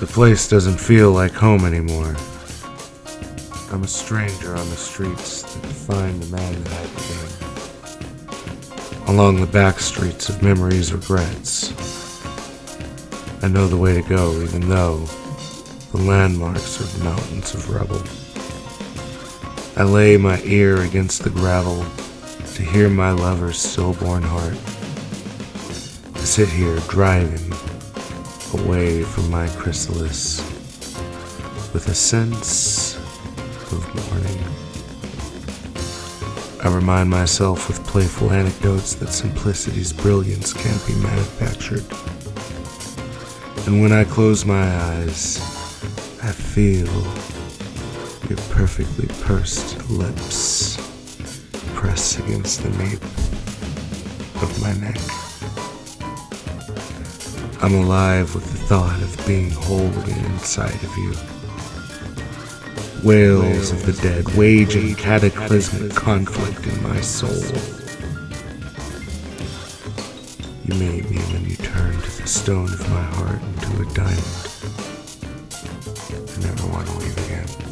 The place doesn't feel like home anymore. I'm a stranger on the streets that define the man that I became. Along the back streets of memories, regrets. I know the way to go, even though the landmarks are mountains of rubble. I lay my ear against the gravel to hear my lover's stillborn heart. I sit here driving away from my chrysalis with a sense of mourning. I remind myself with playful anecdotes that simplicity's brilliance can't be manufactured. And when I close my eyes, I feel your perfectly pursed lips press against the nape of my neck. I'm alive with the thought of being again inside of you. Wails of the dead waging cataclysmic conflict in my soul. You made me when you turned the stone of my heart into a diamond. I never want to leave again.